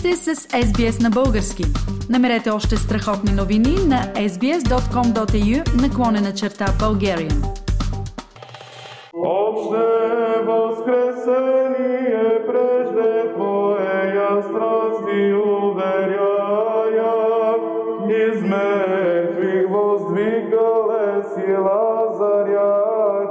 сте с SBS на български. Намерете още страхотни новини на sbs.com.au наклонена черта Bulgarian. Още възкресение прежде Твоя страсти уверяя, из мертвих воздвигале си Лазаря,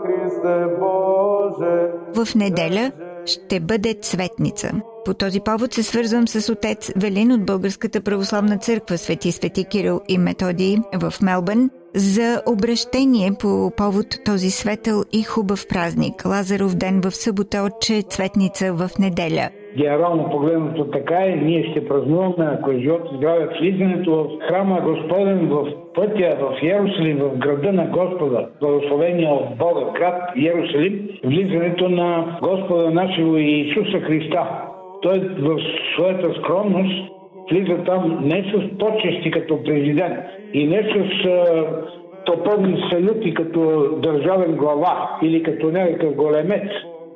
Христе Боже. В неделя ще бъде цветница. По този повод се свързвам с отец Велин от Българската православна църква Свети Свети Кирил и Методий в Мелбърн за обращение по повод този светъл и хубав празник Лазаров ден в събота от че цветница в неделя. Генерално погледнато така е, ние ще празнуваме, ако е живот и здраве, влизането в храма Господен, в пътя в Иерусалим, в града на Господа, благословение от Бога, град Иерусалим, влизането на Господа нашего Иисуса Христа. Той в своята скромност влиза там не с почести като президент и не с топърни салюти като държавен глава или като някакъв големец,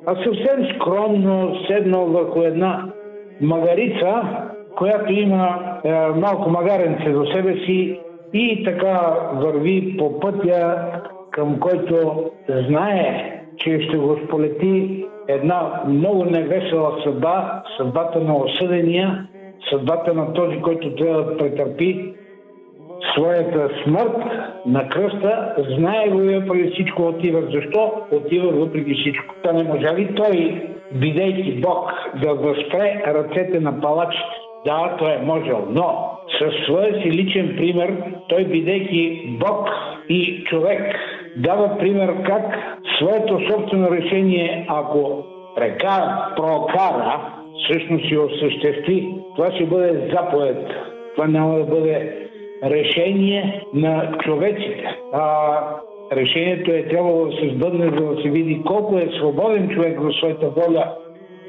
а съвсем скромно седнал върху една магарица, която има е, малко магаренце до себе си и така върви по пътя, към който знае, че ще го сполети една много невесела съдба, съдбата на осъдения, съдбата на този, който трябва да претърпи своята смърт на кръста, знае го и преди всичко отива. Защо отива въпреки всичко? Та не може ли той, бидейки Бог, да възпре ръцете на палачите? Да, той е можел, но със своя си личен пример, той бидейки Бог и човек, дава пример как своето собствено решение, ако прекара, прокара, всъщност си осъществи, това ще бъде заповед. Това няма да бъде решение на човеците. А решението е трябвало да се сбъдне, за да се види колко е свободен човек в своята воля,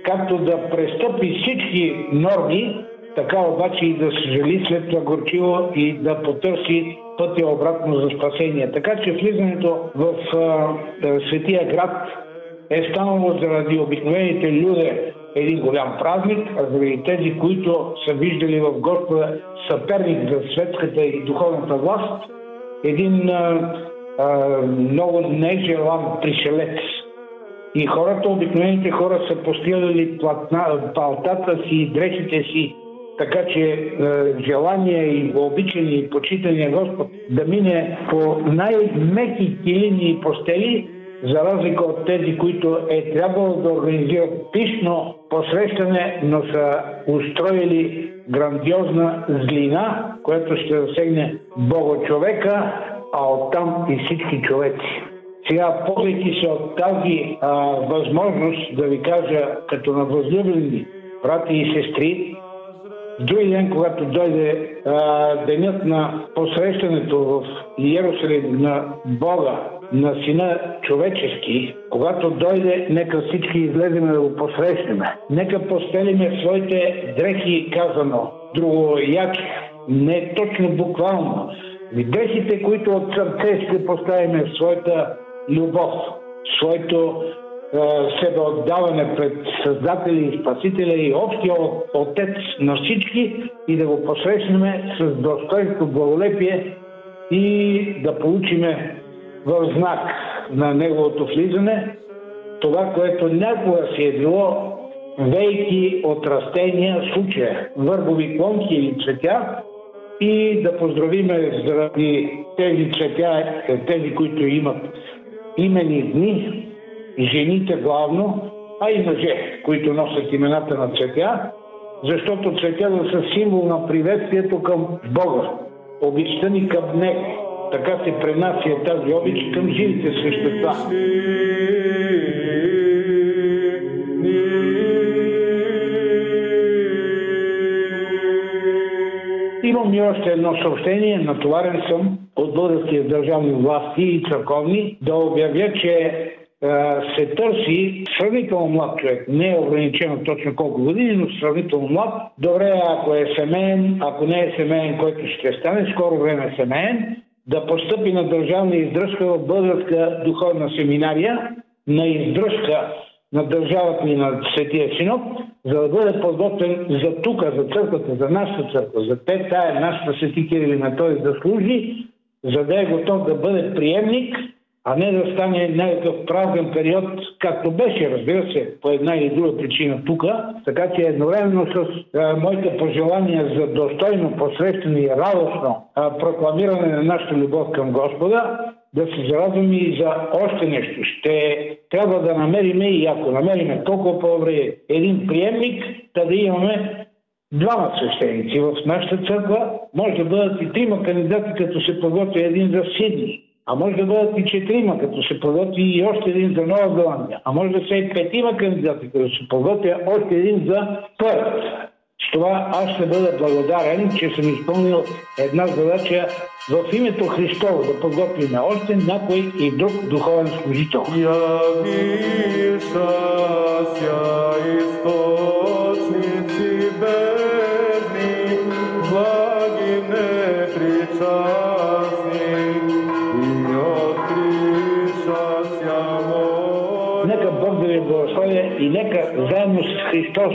както да престъпи всички норми, така обаче и да се жали след това горчиво и да потърси пътя обратно за спасение. Така че влизането в а, Светия град е станало заради обикновените люди един голям празник, а заради тези, които са виждали в Господа съперник за светската и духовната власт, един а, а, много нежелан пришелец. И хората, обикновените хора са постилали палтата си дрехите си, така че е, желание и обичане и почитане Господ да мине по най-меки килини и постели, за разлика от тези, които е трябвало да организират пишно посрещане, но са устроили грандиозна злина, която ще засегне Бога човека, а оттам и всички човеци. Сега, ползвайки се от тази а, възможност да ви кажа като на възлюбени брати и сестри, други ден, когато дойде а, денят на посрещането в Иерусалим на Бога, на Сина човечески, когато дойде, нека всички излеземе да го посрещнем. Нека постелиме своите дрехи, казано, друго яче, не точно буквално. Дрехите, които от сърце ще поставиме в своята любов, своето себеотдаване пред Създателя и Спасителя и общия Отец на всички и да го посрещнем с достоинство, благолепие и да получиме в знак на неговото влизане това, което някога си е било вейки от растения, случая, върбови клонки или цветя и да поздравиме заради тези цветя, тези, които имат имени дни, жените главно, а и мъже, които носят имената на цветя, защото цветята са символ на приветствието към Бога, обичта ни към Него. Така се пренася тази обич към живите същества. Имам и още едно съобщение. Натоварен съм от българските държавни власти и църковни да обявя, че се търси сравнително млад човек. Не е ограничено точно колко години, но сравнително млад. Добре, ако е семейен, ако не е семейен, който ще стане, скоро време е семейен, да постъпи на държавна издръжка в Българска духовна семинария на издръжка на държавата и на Светия Синод, за да бъде подготвен за тук, за църквата, за нашата църква, за те тая нашата свети Кирил на той да служи, за да е готов да бъде приемник, а не да стане някакъв празен период, както беше, разбира се, по една или друга причина тук. Така че едновременно с а, моите пожелания за достойно, посрещане и радостно а, прокламиране на нашата любов към Господа, да се зарадваме и за още нещо. Ще трябва да намерим и ако намериме толкова по-добре един приемник, да, да имаме двама свещеници в нашата църква. Може да бъдат и трима кандидати, като се подготви един за Сидни. А може да бъдат и четирима, като се подготви и още един за Нова Зеландия. А може да са и петима кандидати, като се подготвя още един за Пърт. С това аз ще бъда благодарен, че съм изпълнил една задача в името Христово да подготвим още някой и друг духовен служител. Явиша ся непричастни, Благословя и нека заедно с Христос,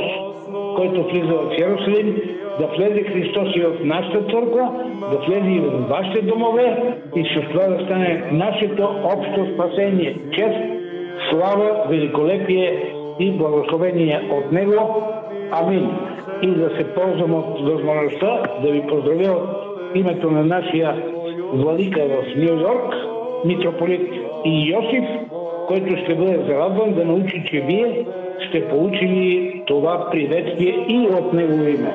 който влиза в Иерусалим, да влезе Христос и в нашата църква, да влезе и в вашите домове и с това да стане нашето общо спасение. Чест, слава, великолепие и благословение от Него. Амин. И да се ползвам от възможността да ви поздравя от името на нашия владика в Нью Йорк, митрополит и Йосиф, който ще бъде зарадван да научи, че вие сте получили това приветствие и от Негово име.